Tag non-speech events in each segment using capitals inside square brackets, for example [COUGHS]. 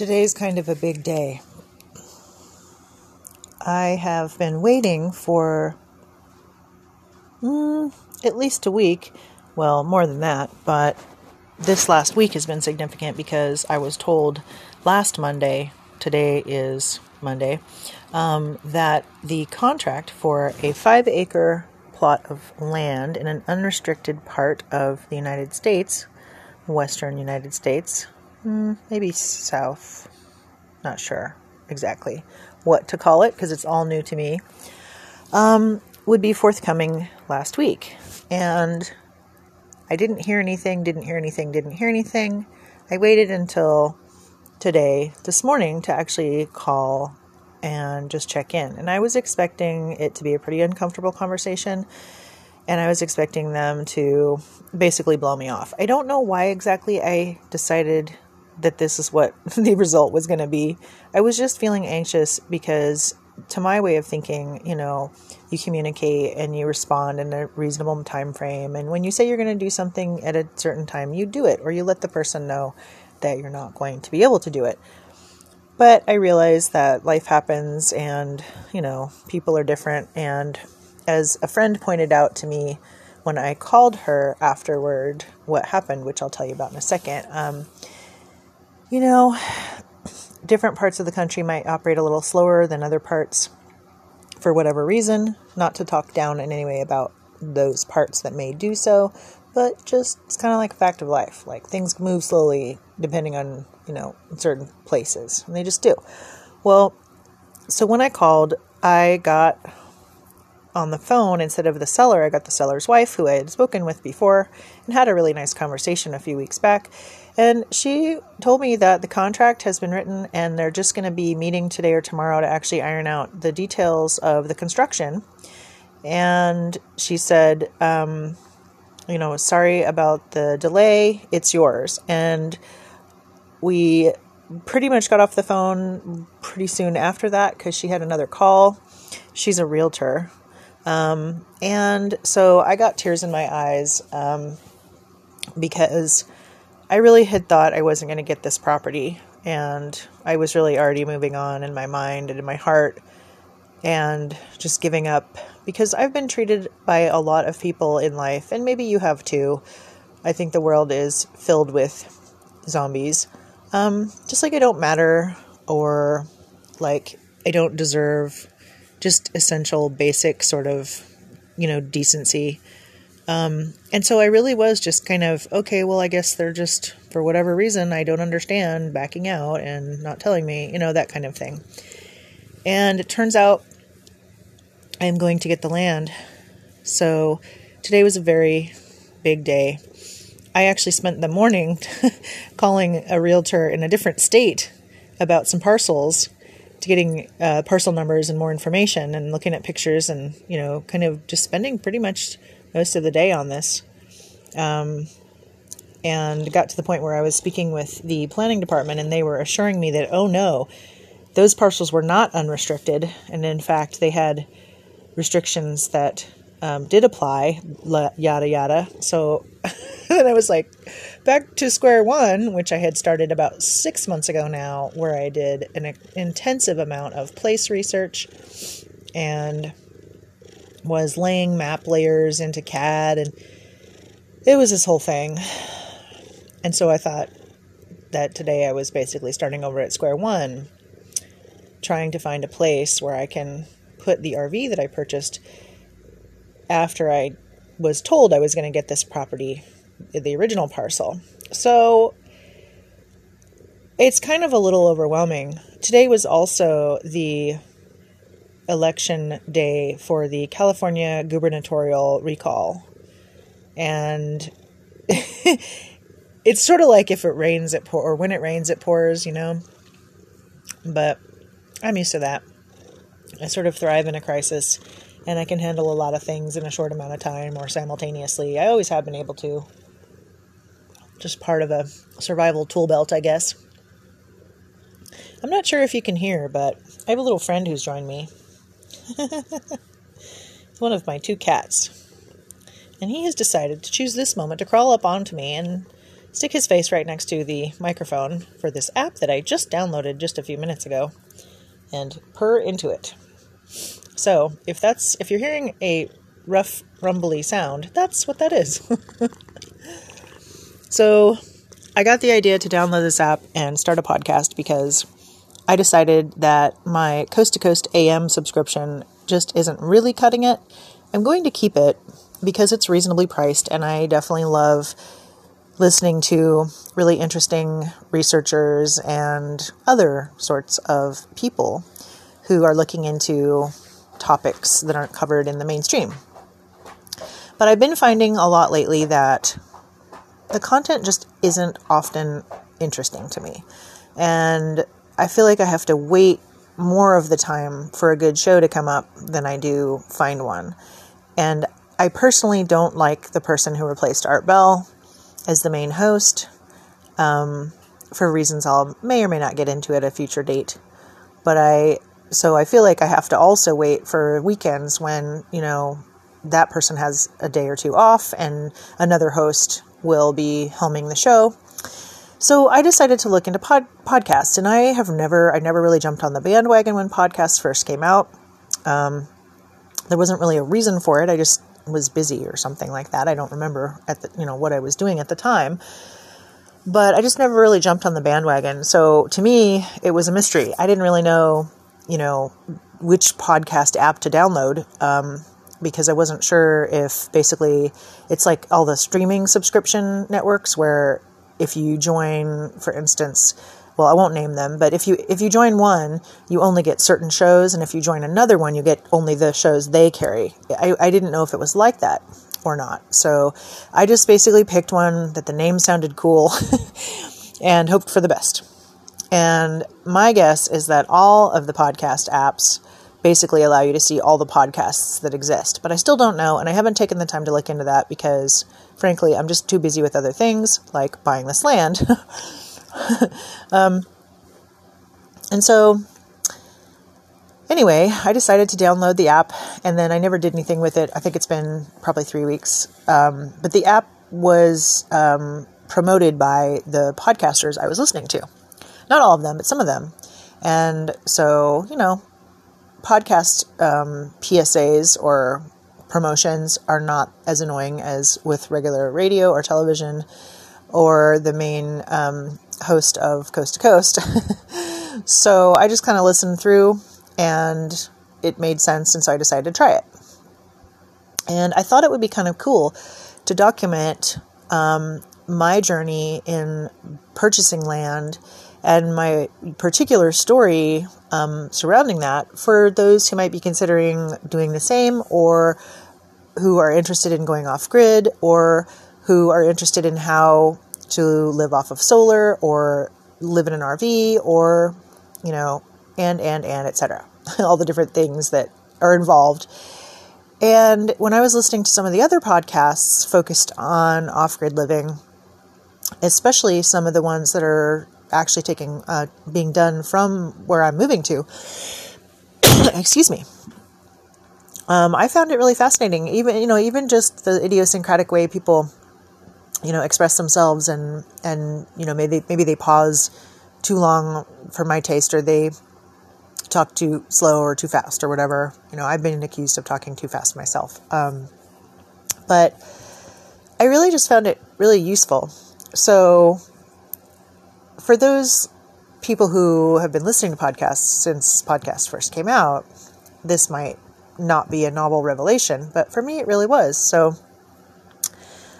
Today's kind of a big day. I have been waiting for mm, at least a week. Well, more than that, but this last week has been significant because I was told last Monday, today is Monday, um, that the contract for a five acre plot of land in an unrestricted part of the United States, western United States, mm, maybe south, not sure exactly what to call it because it's all new to me, um, would be forthcoming last week. And I didn't hear anything, didn't hear anything, didn't hear anything. I waited until today, this morning, to actually call and just check in. And I was expecting it to be a pretty uncomfortable conversation. And I was expecting them to basically blow me off. I don't know why exactly I decided that this is what [LAUGHS] the result was going to be. I was just feeling anxious because, to my way of thinking, you know, you communicate and you respond in a reasonable time frame. And when you say you're going to do something at a certain time, you do it or you let the person know that you're not going to be able to do it. But I realized that life happens and, you know, people are different. And as a friend pointed out to me when I called her afterward, what happened, which I'll tell you about in a second, um, you know, different parts of the country might operate a little slower than other parts for whatever reason. Not to talk down in any way about those parts that may do so, but just it's kind of like a fact of life. Like things move slowly depending on, you know, certain places, and they just do. Well, so when I called, I got on the phone instead of the seller, I got the seller's wife who I had spoken with before and had a really nice conversation a few weeks back. And she told me that the contract has been written and they're just going to be meeting today or tomorrow to actually iron out the details of the construction. And she said, um, you know, sorry about the delay, it's yours. And we pretty much got off the phone pretty soon after that because she had another call. She's a realtor. Um, and so I got tears in my eyes um, because I really had thought I wasn't going to get this property. And I was really already moving on in my mind and in my heart and just giving up because I've been treated by a lot of people in life, and maybe you have too. I think the world is filled with zombies. Um, just like I don't matter or like I don't deserve just essential, basic sort of, you know, decency. Um, and so I really was just kind of, okay, well, I guess they're just, for whatever reason, I don't understand, backing out and not telling me, you know, that kind of thing. And it turns out I'm going to get the land. So today was a very big day. I actually spent the morning [LAUGHS] calling a realtor in a different state about some parcels to getting uh, parcel numbers and more information and looking at pictures and you know kind of just spending pretty much most of the day on this. Um, and got to the point where i was speaking with the planning department and they were assuring me that oh no those parcels were not unrestricted. And in fact they had restrictions that um, did apply yada yada. So [LAUGHS] then I was like, back to square one, which I had started about six months ago now, where I did an intensive amount of place research. And was laying map layers into CAD, and it was this whole thing. And so I thought that today I was basically starting over at square one, trying to find a place where I can put the RV that I purchased after I was told I was going to get this property the original parcel. So it's kind of a little overwhelming. Today was also the election day for the California gubernatorial recall. And [LAUGHS] it's sort of like if it rains, it pour, or when it rains, it pours, you know. But I'm used to that. I sort of thrive in a crisis, and I can handle a lot of things in a short amount of time or simultaneously. I always have been able to just part of a survival tool belt, I guess. I'm not sure if you can hear, but I have a little friend who's joined me. [LAUGHS] one of my two cats. And he has decided to choose this moment to crawl up onto me and stick his face right next to the microphone for this app that I just downloaded just a few minutes ago and purr into it. So, if that's if you're hearing a rough rumbly sound, that's what that is. [LAUGHS] so, I got the idea to download this app and start a podcast because I decided that my Coast to Coast AM subscription just isn't really cutting it. I'm going to keep it because it's reasonably priced and I definitely love listening to really interesting researchers and other sorts of people who are looking into topics that aren't covered in the mainstream. But I've been finding a lot lately that the content just isn't often interesting to me. And I feel like I have to wait more of the time for a good show to come up than I do find one. And I personally don't like the person who replaced Art Bell as the main host um, for reasons I'll may or may not get into at a future date. But I so I feel like I have to also wait for weekends when you know that person has a day or two off and another host will be helming the show. So I decided to look into pod- podcasts, and I have never, I never really jumped on the bandwagon when podcasts first came out. Um, there wasn't really a reason for it. I just was busy or something like that. I don't remember at the, you know, what I was doing at the time. But I just never really jumped on the bandwagon. So to me, it was a mystery. I didn't really know, you know, which podcast app to download. Um, because I wasn't sure if basically it's like all the streaming subscription networks where if you join, for instance, well, I won't name them, but if you if you join one, you only get certain shows, and if you join another one, you get only the shows they carry. I, I didn't know if it was like that or not, so I just basically picked one that the name sounded cool [LAUGHS] and hoped for the best. And my guess is that all of the podcast apps basically allow you to see all the podcasts that exist. But I still don't know, and I haven't taken the time to look into that because, frankly, I'm just too busy with other things like buying this land. [LAUGHS] um, and so, anyway, I decided to download the app, and then I never did anything with it. I think it's been probably three weeks. Um, but the app was um, promoted by the podcasters I was listening to. Not all of them, but some of them. And so, you know, podcast um, PSAs or promotions are not as annoying as with regular radio or television or the main um, host of Coast to Coast. [LAUGHS] so I just kind of listened through and it made sense, and so I decided to try it. And I thought it would be kind of cool to document um, my journey in purchasing land and my particular story um, surrounding that for those who might be considering doing the same or who are interested in going off grid or who are interested in how to live off of solar or live in an RV or, you know, and, and, and, etc. [LAUGHS] All the different things that are involved. And when I was listening to some of the other podcasts focused on off grid living, especially some of the ones that are actually taking uh, being done from where I'm moving to. [COUGHS] Excuse me. Um, I found it really fascinating. Even you know, even just the idiosyncratic way people, you know, express themselves, and and you know, maybe maybe they pause too long for my taste, or they talk too slow or too fast, or whatever. You know, I've been accused of talking too fast myself. Um, but I really just found it really useful. So for those people who have been listening to podcasts since podcasts first came out, this might not be a novel revelation, but for me it really was. So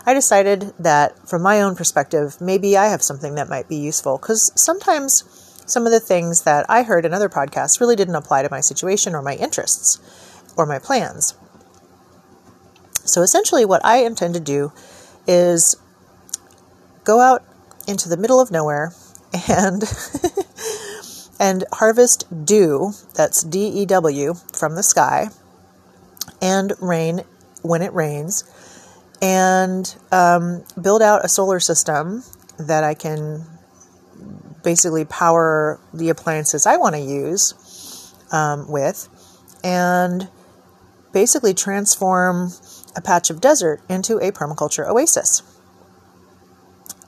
I decided that from my own perspective, maybe I have something that might be useful because sometimes some of the things that I heard in other podcasts really didn't apply to my situation or my interests or my plans. So essentially, what I intend to do is go out into the middle of nowhere and [LAUGHS] and harvest dew that's D E W from the sky and rain when it rains and um, build out a solar system that I can basically power the appliances I want to use um, with and basically transform a patch of desert into a permaculture oasis.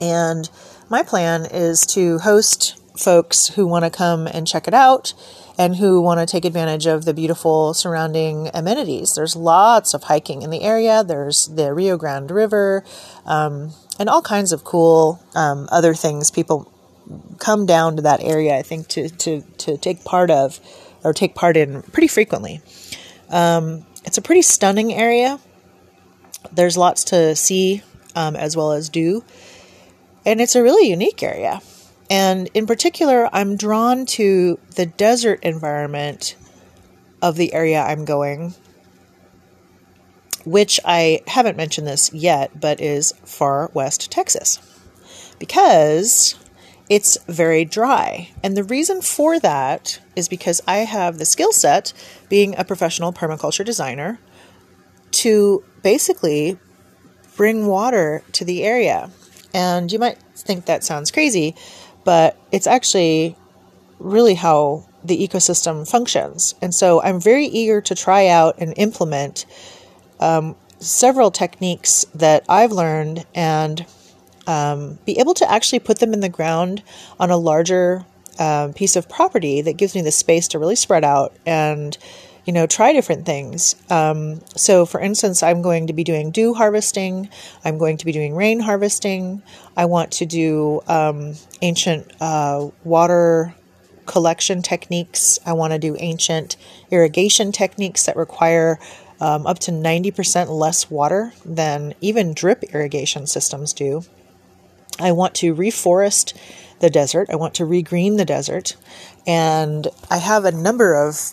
And my plan is to host folks who want to come and check it out and who want to take advantage of the beautiful surrounding amenities. There's lots of hiking in the area. There's the Rio Grande River um, and all kinds of cool um, other things people come down to that area, I think, to, to, to take part of or take part in pretty frequently. Um, it's a pretty stunning area. There's lots to see um, as well as do. And it's a really unique area. And in particular, I'm drawn to the desert environment of the area I'm going, which I haven't mentioned this yet, but is far west Texas. Because it's very dry. And the reason for that is because I have the skill set, being a professional permaculture designer, to basically bring water to the area. And you might think that sounds crazy, but it's actually really how the ecosystem functions. And so I'm very eager to try out and implement um, several techniques that I've learned and um, be able to actually put them in the ground on a larger um, piece of property that gives me the space to really spread out and you know try different things. Um, so for instance i'm going to be doing dew harvesting. I'm going to be doing rain harvesting. I want to do um, ancient uh, water collection techniques. I want to do ancient irrigation techniques that require um, up to 90% less water than even drip irrigation systems do. I want to reforest the desert. I want to regreen the desert. And I have a number of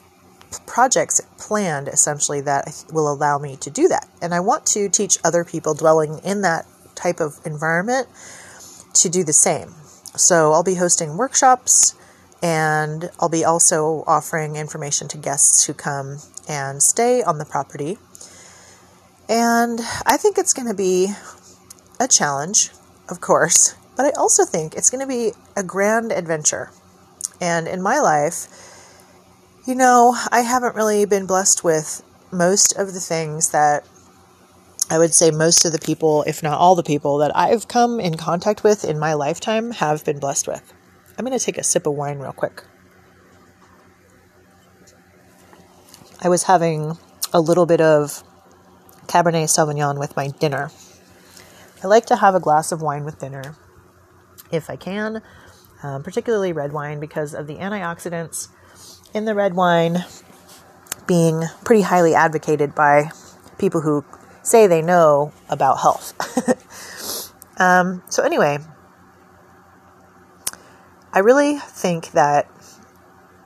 projects planned essentially that will allow me to do that. And I want to teach other people dwelling in that type of environment to do the same. So I'll be hosting workshops and I'll be also offering information to guests who come and stay on the property. And I think it's going to be a challenge of course, but I also think it's going to be a grand adventure. And in my life, you know, I haven't really been blessed with most of the things that I would say most of the people, if not all the people that I've come in contact with in my lifetime, have been blessed with. I'm going to take a sip of wine real quick. I was having a little bit of Cabernet Sauvignon with my dinner. I like to have a glass of wine with dinner if I can, um, particularly red wine because of the antioxidants in the red wine being pretty highly advocated by people who say they know about health. [LAUGHS] um, so, anyway, I really think that,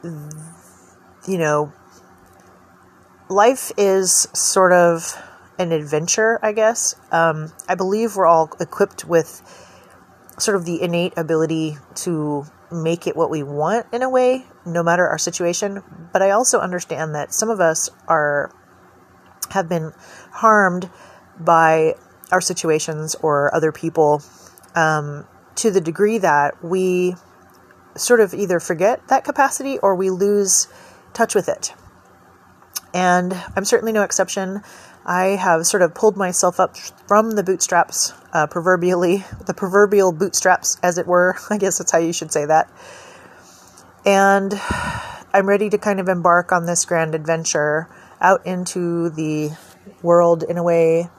you know, life is sort of an adventure, I guess. Um, I believe we're all equipped with sort of the innate ability to make it what we want in a way, no matter our situation. But I also understand that some of us are have been harmed by our situations or other people um, to the degree that we sort of either forget that capacity or we lose touch with it. And I'm certainly no exception. I have sort of pulled myself up from the bootstraps, uh, proverbially, the proverbial bootstraps, as it were. [LAUGHS] I guess that's how you should say that. And I'm ready to kind of embark on this grand adventure out into the world in a way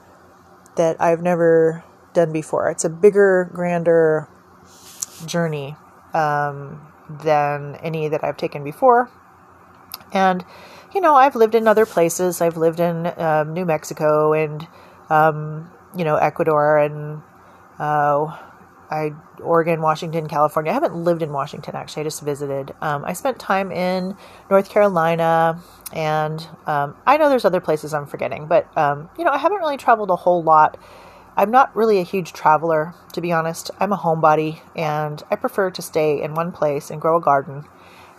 that I've never done before. It's a bigger, grander journey um, than any that I've taken before. And you know, I've lived in other places. I've lived in um, New Mexico and, um, you know, Ecuador and uh, I Oregon, Washington, California. I haven't lived in Washington actually. I just visited. Um, I spent time in North Carolina, and um, I know there's other places I'm forgetting, but um, you know, I haven't really traveled a whole lot. I'm not really a huge traveler, to be honest. I'm a homebody, and I prefer to stay in one place and grow a garden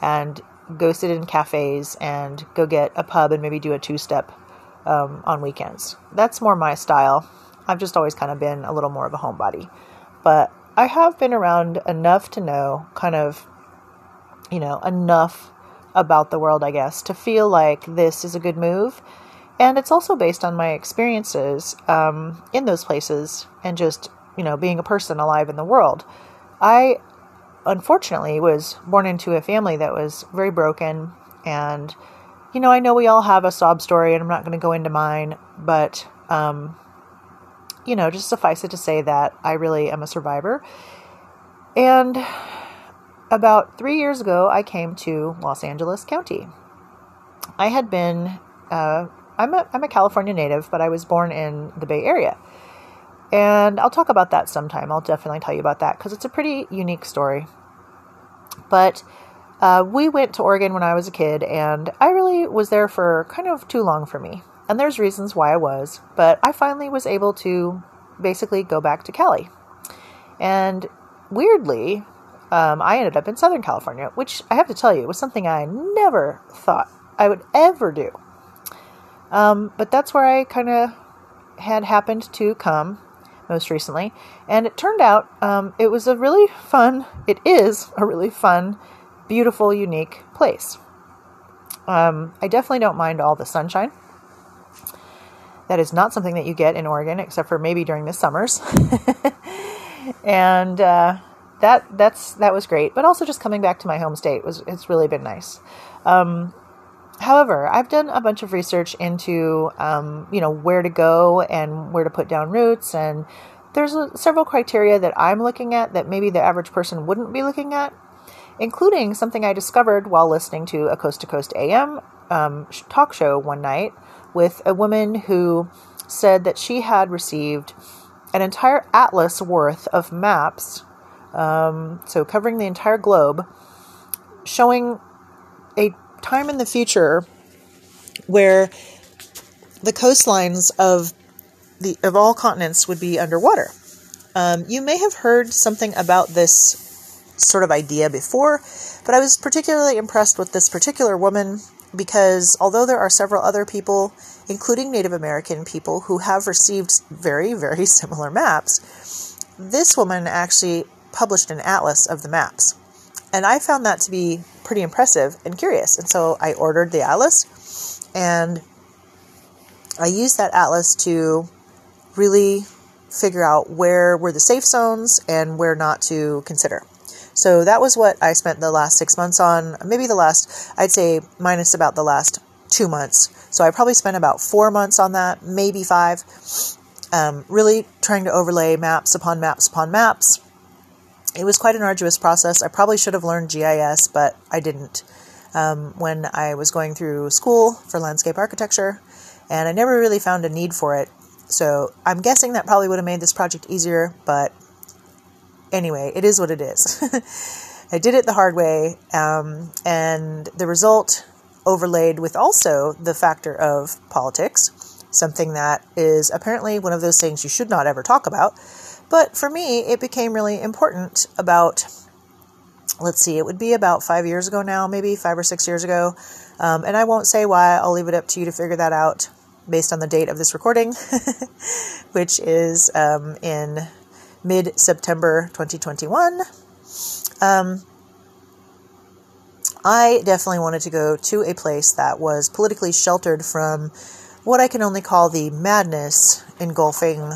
and go sit in cafes and go get a pub and maybe do a two step um, on weekends. That's more my style. I've just always kind of been a little more of a homebody. But I have been around enough to know kind of, you know, enough about the world, I guess, to feel like this is a good move. And it's also based on my experiences um, in those places and just you know, being a person alive in the world. I unfortunately was born into a family that was very broken and you know, I know we all have a sob story and I'm not going to go into mine, but um you know, just suffice it to say that I really am a survivor. And about 3 years ago, I came to Los Angeles County. I had been uh, I'm a I'm a California native, but I was born in the Bay Area. And I'll talk about that sometime. I'll definitely tell you about that because it's a pretty unique story. But uh, we went to Oregon when I was a kid, and I really was there for kind of too long for me. And there's reasons why I was, but I finally was able to basically go back to Cali. And weirdly, um, I ended up in Southern California, which I have to tell you was something I never thought I would ever do. Um, but that's where I kind of had happened to come most recently. And it turned out um, it was a really fun, it is a really fun, beautiful, unique place. Um, I definitely don't mind all the sunshine. That is not something that you get in Oregon, except for maybe during the summers. [LAUGHS] and uh, that that's that was great. But also just coming back to my home state was it's really been nice. Um, However, I've done a bunch of research into, um, you know, where to go and where to put down roots, and there's a, several criteria that I'm looking at that maybe the average person wouldn't be looking at, including something I discovered while listening to a Coast to Coast AM um, talk show one night with a woman who said that she had received an entire atlas worth of maps, um, so covering the entire globe, showing a time in the future where the coastlines of the of all continents would be underwater. Um, you may have heard something about this sort of idea before, but I was particularly impressed with this particular woman because although there are several other people, including Native American people, who have received very, very [LAUGHS] similar maps, this woman actually published an atlas of the maps. And I found that to be pretty impressive and curious. And so I ordered the atlas and I used that atlas to really figure out where were the safe zones and where not to consider. So that was what I spent the last six months on, maybe the last, I'd say minus about the last two months. So I probably spent about four months on that, maybe five, um, really trying to overlay maps upon maps upon maps it was quite an arduous process. I probably should have learned GIS, but I didn't um, when I was going through school for landscape architecture, and I never really found a need for it. So I'm guessing that probably would have made this project easier, but anyway, it is what it is. [LAUGHS] I did it the hard way, um, and the result overlaid with also the factor of politics, something that is apparently one of those things you should not ever talk about. But for me, it became really important about, let's see, it would be about five years ago now, maybe five or six years ago. Um, and I won't say why, I'll leave it up to you to figure that out based on the date of this recording, [LAUGHS] which is um, in mid September 2021. Um, I definitely wanted to go to a place that was politically sheltered from what I can only call the madness engulfing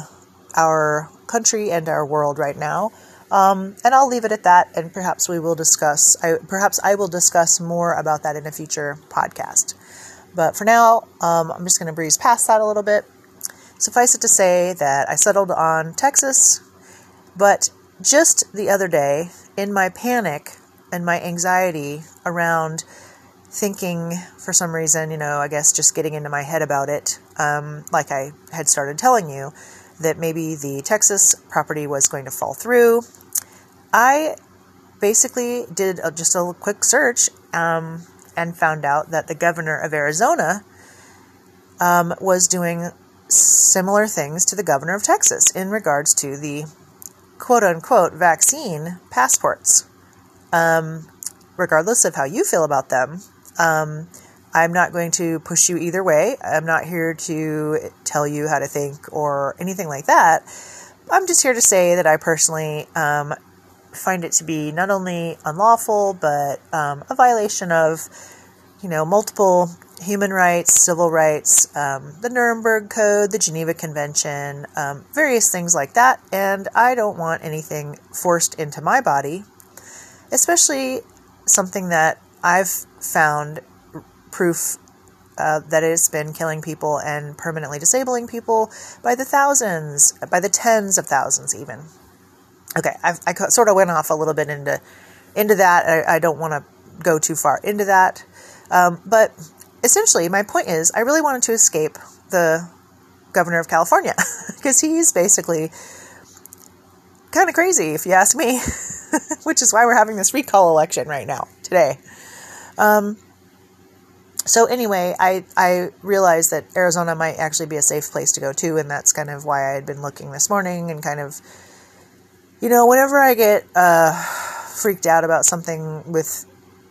our country and our world right now. Um, and I'll leave it at that, and perhaps we will discuss. I, perhaps I will discuss more about that in a future podcast. But for now, um, I'm just going to breeze past that a little bit. Suffice it to say that I settled on Texas, but just the other day, in my panic and my anxiety around thinking for some reason, you know, I guess just getting into my head about it, um, like I had started telling you, that maybe the Texas property was going to fall through. I basically did a, just a quick search um, and found out that the governor of Arizona um, was doing similar things to the governor of Texas in regards to the quote unquote vaccine passports. Um, regardless of how you feel about them, um, I'm not going to push you either way. I'm not here to tell you how to think or anything like that. I'm just here to say that I personally um, find it to be not only unlawful, but um, a violation of, you know, multiple human rights, civil rights, um, the Nuremberg Code, the Geneva Convention, um, various things like that. And I don't want anything forced into my body, especially something that I've found proof uh, that it's been killing people and permanently disabling people by the thousands, by the tens of thousands, even. Okay, I've, i sort of went off a little bit into into that. I, I don't want to go too far into that, um, but essentially, my point is, I really wanted to escape the governor of California [LAUGHS] because he's basically kind of crazy, if you ask me, [LAUGHS] which is why we're having this recall election right now today. Um, so anyway, I I realized that Arizona might actually be a safe place to go too, and that's kind of why I had been looking this morning and kind of, you know, whenever I get uh, freaked out about something with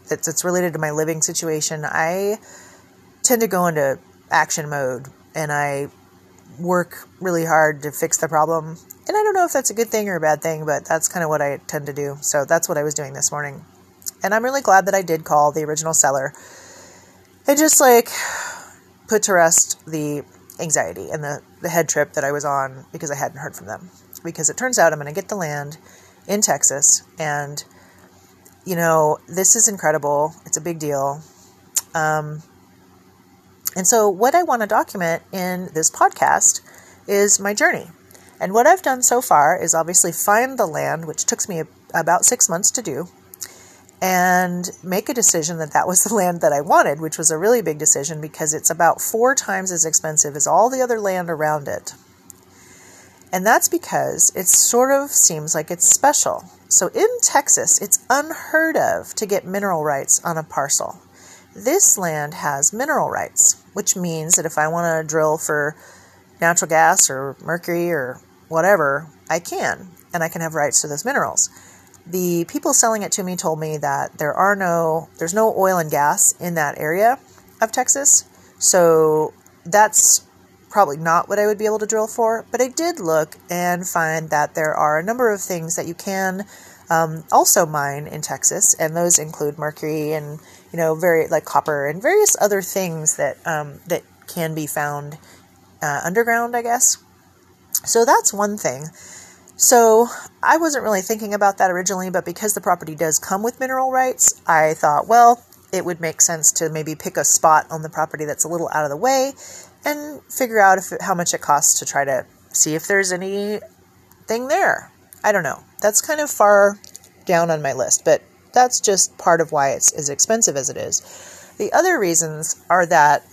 that's, that's related to my living situation, I tend to go into action mode and I work really hard to fix the problem. And I don't know if that's a good thing or a bad thing, but that's kind of what I tend to do. So that's what I was doing this morning. And I'm really glad that I did call the original seller. It just like put to rest the anxiety and the, the head trip that I was on because I hadn't heard from them. Because it turns out I'm going to get the land in Texas and you know, this is incredible. It's a big deal. Um, and so, what I want to document in this podcast is my journey. And what I've done so far is obviously find the land, which took me about six months to do, and make a decision that that was the land that I wanted, which was a really big decision because it's about four times as expensive as all the other land around it. And that's because it sort of seems like it's special. So in Texas, it's unheard of to get mineral rights on a parcel. This land has mineral rights, which means that if I want to drill for natural gas or mercury or whatever, I can, and I can have rights to those minerals. The people selling it to me told me that there are no there's no oil and gas in that area of Texas. So that's probably not what I would be able to drill for, but I did look and find that there are a number of things that you can um, also mine in Texas, and those include mercury and you know very like copper and various other things that um, that can be found uh, underground, I guess. So that's one thing. So I wasn't really thinking about that originally, but because the property does come with mineral rights, I thought, well, it would make sense to maybe pick a spot on the property that's a little out of the way and figure out if how much it costs to try to see if there's anything there. I don't know. That's kind of far down on my list, but that's just part of why it's as expensive as it is. The other reasons are that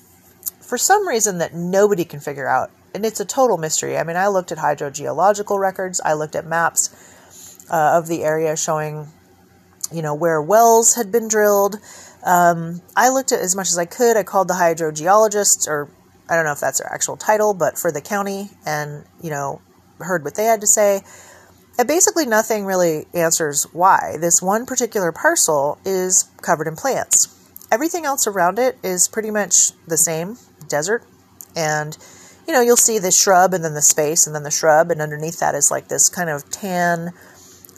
for some reason that nobody can figure out, and it's a total mystery. I mean, I looked at hydrogeological records, I looked at maps uh, of the area showing, you know, where wells had been drilled. Um, I looked at as much as I could. I called the hydrogeologists, or I don't know if that's their actual title, but for the county, and you know, heard what they had to say. And basically, nothing really answers why this one particular parcel is covered in plants. Everything else around it is pretty much the same desert. And, you know, you'll see the shrub and then the space and then the shrub, and underneath that is like this kind of tan,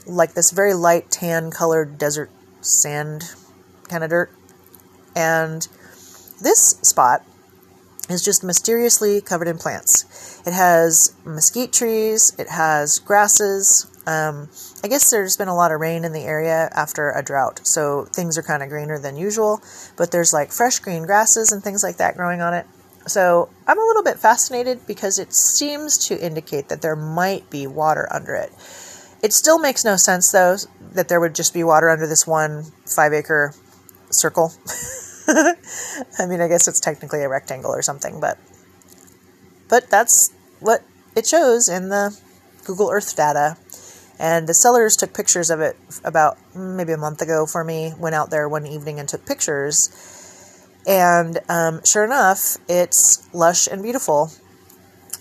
like this very light tan colored desert sand kind of dirt. And this spot is just mysteriously covered in plants. It has mesquite trees, it has grasses. Um, I guess there's been a lot of rain in the area after a drought, so things are kind of greener than usual, but there's like fresh green grasses and things like that growing on it. So I'm a little bit fascinated because it seems to indicate that there might be water under it. It still makes no sense, though, that there would just be water under this one five acre circle. [LAUGHS] I mean, I guess it's technically a rectangle or something, but but that's what it shows in the Google Earth data. And the sellers took pictures of it about mm, maybe a month ago for me. Went out there one evening and took pictures, and um, sure enough, it's lush and beautiful.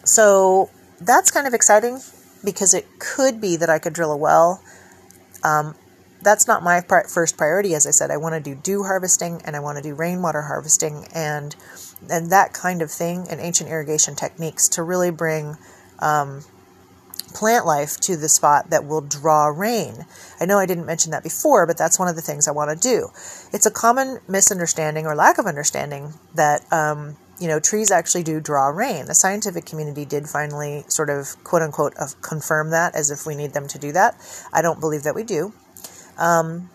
So that's kind of exciting because it could be that I could drill a well. Um, that's not my first priority. As I said, I want to do dew harvesting and I want to do rainwater harvesting and and that kind of thing and ancient irrigation techniques to really bring um, plant life to the spot that will draw rain. I know I didn't mention that before, but that's one of the things I want to do. It's a common misunderstanding or lack of understanding that um, you know trees actually do draw rain. The scientific community did finally sort of quote unquote confirm that as if we need them to do that. I don't believe that we do, um,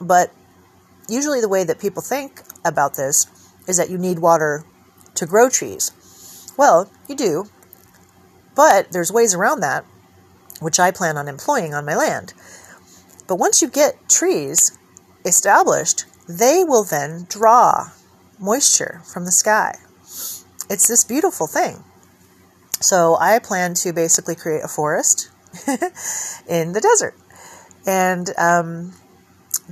but usually the way that people think about this is that you need water to grow trees. Well, you do, but there's ways around that, which I plan on employing on my land. But once you get trees established, they will then draw moisture from the sky. It's this beautiful thing. So I plan to basically create a forest [LAUGHS] in the desert. And um,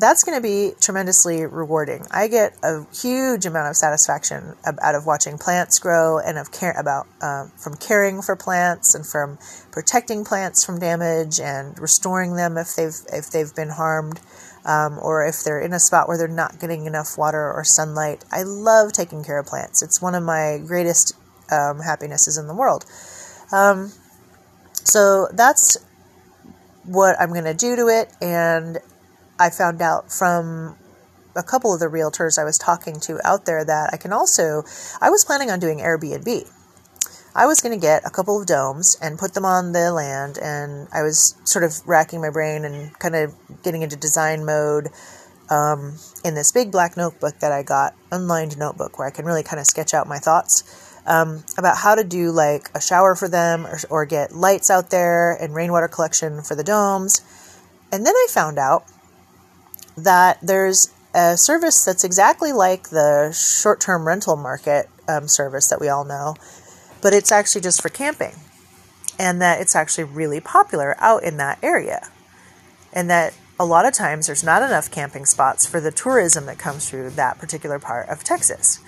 that's going to be tremendously rewarding. I get a huge amount of satisfaction out of watching plants grow and of care about uh, from caring for plants and from protecting plants from damage and restoring them if they've if they've been harmed um, or if they're in a spot where they're not getting enough water or sunlight. I love taking care of plants. It's one of my greatest um, happinesses in the world. Um, so that's what I'm going to do to it, and I found out from a couple of the realtors I was talking to out there that I can also, I was planning on doing Airbnb. I was going to get a couple of domes and put them on the land, and I was sort of racking my brain and kind of getting into design mode um, in this big black notebook that I got, unlined notebook, where I can really kind of sketch out my thoughts um, about how to do like a shower for them or, or get lights out there and rainwater collection for the domes. And then I found out that there's a service that's exactly like the short term rental market um, service that we all know, but it's actually just for camping. And that it's actually really popular out in that area. And that a lot of times there's not enough camping spots for the tourism that comes through that particular part of Texas.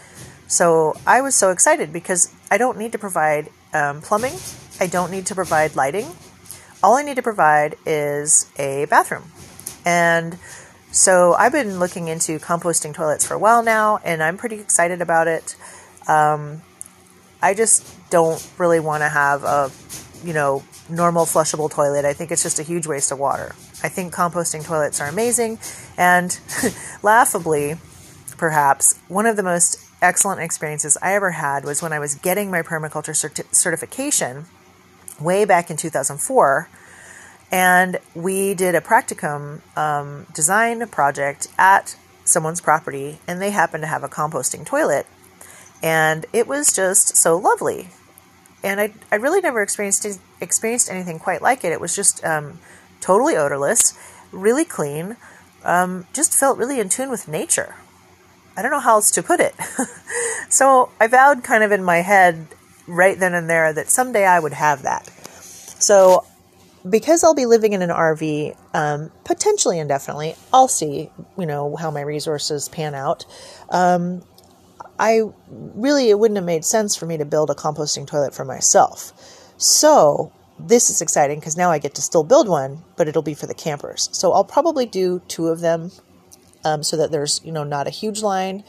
So I was so excited because I don't need to provide um, plumbing, I don't need to provide lighting. All I need to provide is a bathroom. And so I've been looking into composting toilets for a while now, and I'm pretty excited about it. Um, I just don't really want to have a, you know, normal flushable toilet. I think it's just a huge waste of water. I think composting toilets are amazing, and [LAUGHS] laughably, perhaps one of the most excellent experiences I ever had was when I was getting my permaculture certi- certification way back in 2004 and we did a practicum um, design project at someone's property, and they happened to have a composting toilet. And it was just so lovely. And I, I really never experienced experienced anything quite like it. It was just um, totally odorless, really clean, um, just felt really in tune with nature. I don't know how else to put it. [LAUGHS] so I vowed kind of in my head right then and there that someday I would have that. So because I'll be living in an RV, um, potentially indefinitely, I'll see, you know, how my resources pan out. Um, I really, it wouldn't have made sense for me to build a composting toilet for myself. So this is exciting because now I get to still build one, but it'll be for the campers. So I'll probably do two of them um, so that there's, you know, not a huge line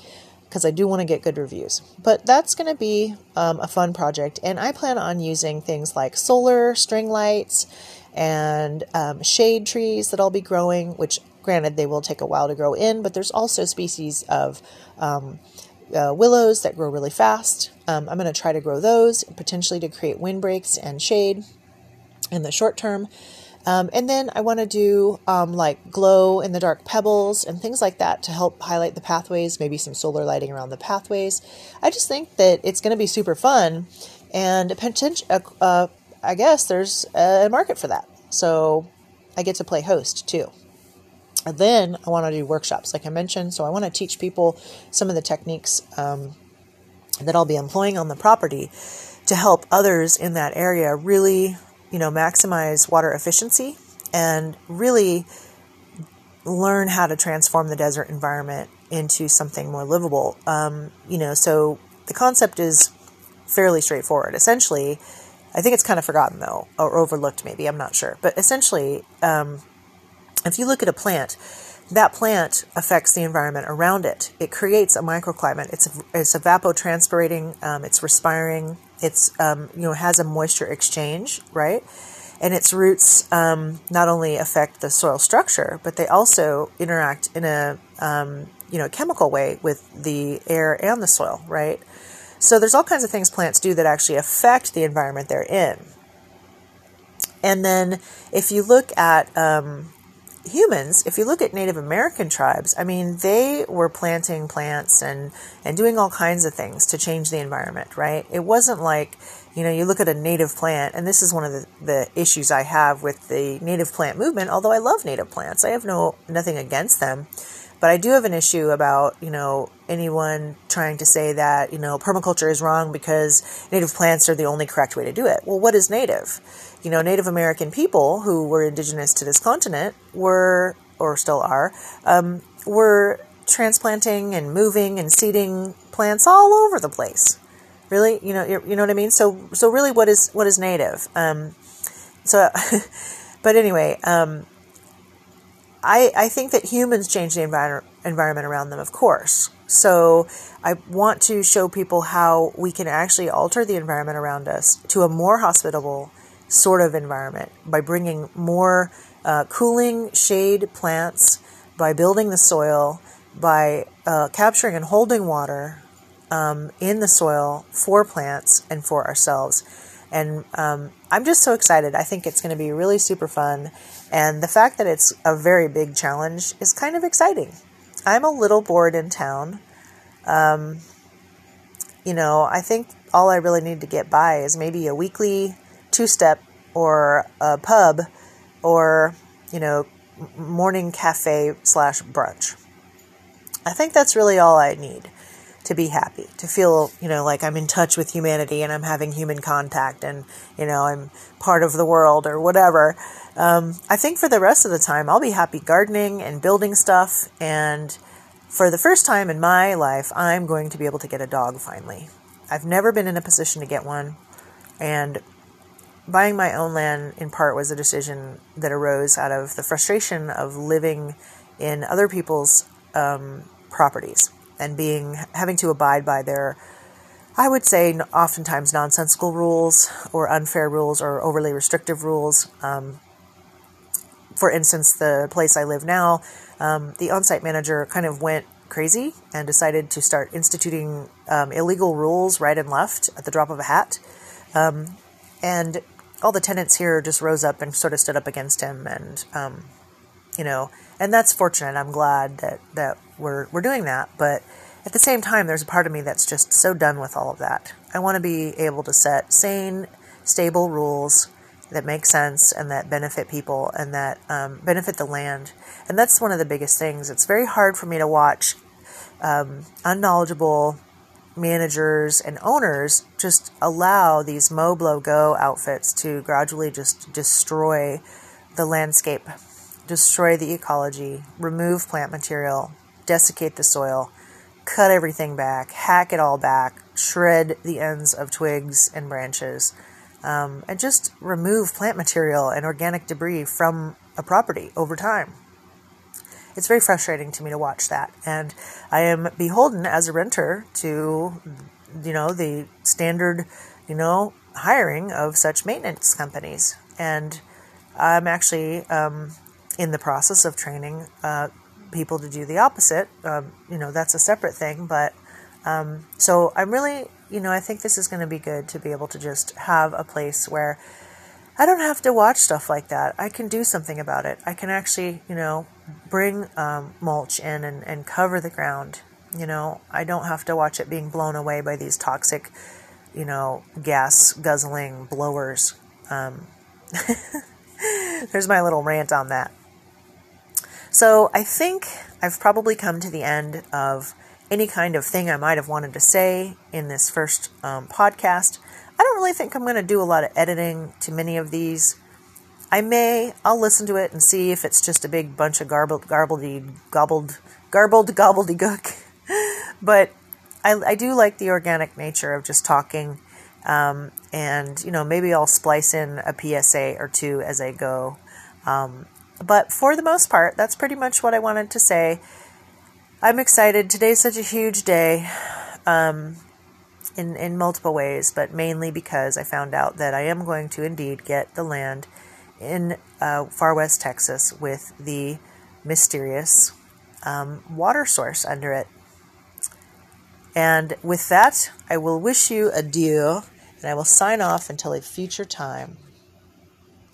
because I do want to get good reviews. But that's going to be um, a fun project, and I plan on using things like solar, string lights, and um, shade trees that I'll be growing, which granted they will take a while to grow in, but there's also species of um, uh, willows that grow really fast. Um, I'm going to try to grow those potentially to create windbreaks and shade in the short term. Um, and then I want to do um, like glow in the dark pebbles and things like that to help highlight the pathways, maybe some solar lighting around the pathways. I just think that it's going to be super fun and potential, uh, I guess there's a market for that. So I get to play host too. And then I want to do workshops, like I mentioned. So I want to teach people some of the techniques um, that I'll be employing on the property to help others in that area really, you know, maximize water efficiency and really learn how to transform the desert environment into something more livable. Um, you know, so the concept is fairly straightforward. Essentially, I think it's kind of forgotten though, or overlooked maybe, I'm not sure. But essentially, um, if you look at a plant, that plant affects the environment around it. It creates a microclimate. It's it's evapotranspirating. Um, it's respiring. It's um, you know has a moisture exchange, right? and its roots um, not only affect the soil structure, but they also interact in a um, you know chemical way with the air and the soil, right? So there's all kinds of things plants do that actually affect the environment they're in. And then if you look at um, humans, if you look at Native American tribes, I mean, they were planting plants and, and doing all kinds of things to change the environment, right? It wasn't like, you know, you look at a native plant, and this is one of the, the issues I have with the native plant movement, although I love native plants. I have no nothing against them. But I do have an issue about, you know, anyone trying to say that, you know, permaculture is wrong because native plants are the only correct way to do it. Well, what is native? You know, Native American people who were indigenous to this continent were, or still are, um, were transplanting and moving and seeding plants all over the place. Really, you know, you know what I mean. So, so really, what is what is native? Um, so, [LAUGHS] but anyway, um, I, I think that humans change the envir- environment around them, of course. So I want to show people how we can actually alter the environment around us to a more hospitable sort of environment by bringing more uh, cooling shade plants, by building the soil, by uh, capturing and holding water um, in the soil for plants and for ourselves. And um, I'm just so excited. I think it's going to be really super fun. And the fact that it's a very big challenge is kind of exciting. I'm a little bored in town. Um, you know, I think all I really need to get by is maybe a weekly two step or a pub or, you know, morning cafe slash brunch. I think that's really all I need to be happy, to feel, you know, like I'm in touch with humanity and I'm having human contact and, you know, I'm part of the world or whatever. Um, I think for the rest of the time, I'll be happy gardening and building stuff. And for the first time in my life, I'm going to be able to get a dog finally. I've never been in a position to get one. And buying my own land in part was a decision that arose out of the frustration of living in other people's um, properties and being having to abide by their I would say oftentimes nonsensical rules or unfair rules or overly restrictive rules. Um, for instance, the place I live now, um, the on-site manager kind of went crazy and decided to start instituting um, illegal rules right and left at the drop of a hat. Um, and all the tenants here just rose up and sort of stood up against him, and um, you know, and that's fortunate. I'm glad that that we're we're doing that, but at the same time, there's a part of me that's just so done with all of that. I want to be able to set sane, stable rules that make sense and that benefit people and that um, benefit the land. And that's one of the biggest things. It's very hard for me to watch um, unknowledgeable managers and owners just allow these mow-blow-go outfits to gradually just destroy the landscape, destroy the ecology, remove plant material, desiccate the soil cut everything back, hack it all back, shred the ends of twigs and branches, um, and just remove plant material and organic debris from a property over time. It's very frustrating to me to watch that, and I am beholden as a renter to, you know, the standard, you know, hiring of such maintenance companies, and I'm actually um, in the process of training uh, people to do the opposite. Um, you know, that's a separate thing. But um, so I'm really, you know, I think this is going to be good to be able to just have a place where I don't have to watch stuff like that. I can do something about it. I can actually, you know, bring um, mulch in and, and cover the ground. You know, I don't have to watch it being blown away by these toxic, you know, gas guzzling blowers. Um, [LAUGHS] there's my little rant on that. So I think I've probably come to the end of any kind of thing I might have wanted to say in this first um, podcast. I don't really think I'm going to do a lot of editing to many of these. I may, I'll listen to it and see if it's just a big bunch of garbled, garbled, gobbled, garbled gobbledygook. [LAUGHS] but I, I, do like the organic nature of just talking. Um, and, you know, maybe I'll splice in a PSA or two as I go. Um, but for the most part, that's pretty much what I wanted to say. I'm excited. Today's such a huge day um, in, in multiple ways, but mainly because I found out that I am going to indeed get the land in uh, far west Texas with the mysterious um, water source under it. And with that, I will wish you adieu and I will sign off until a future time.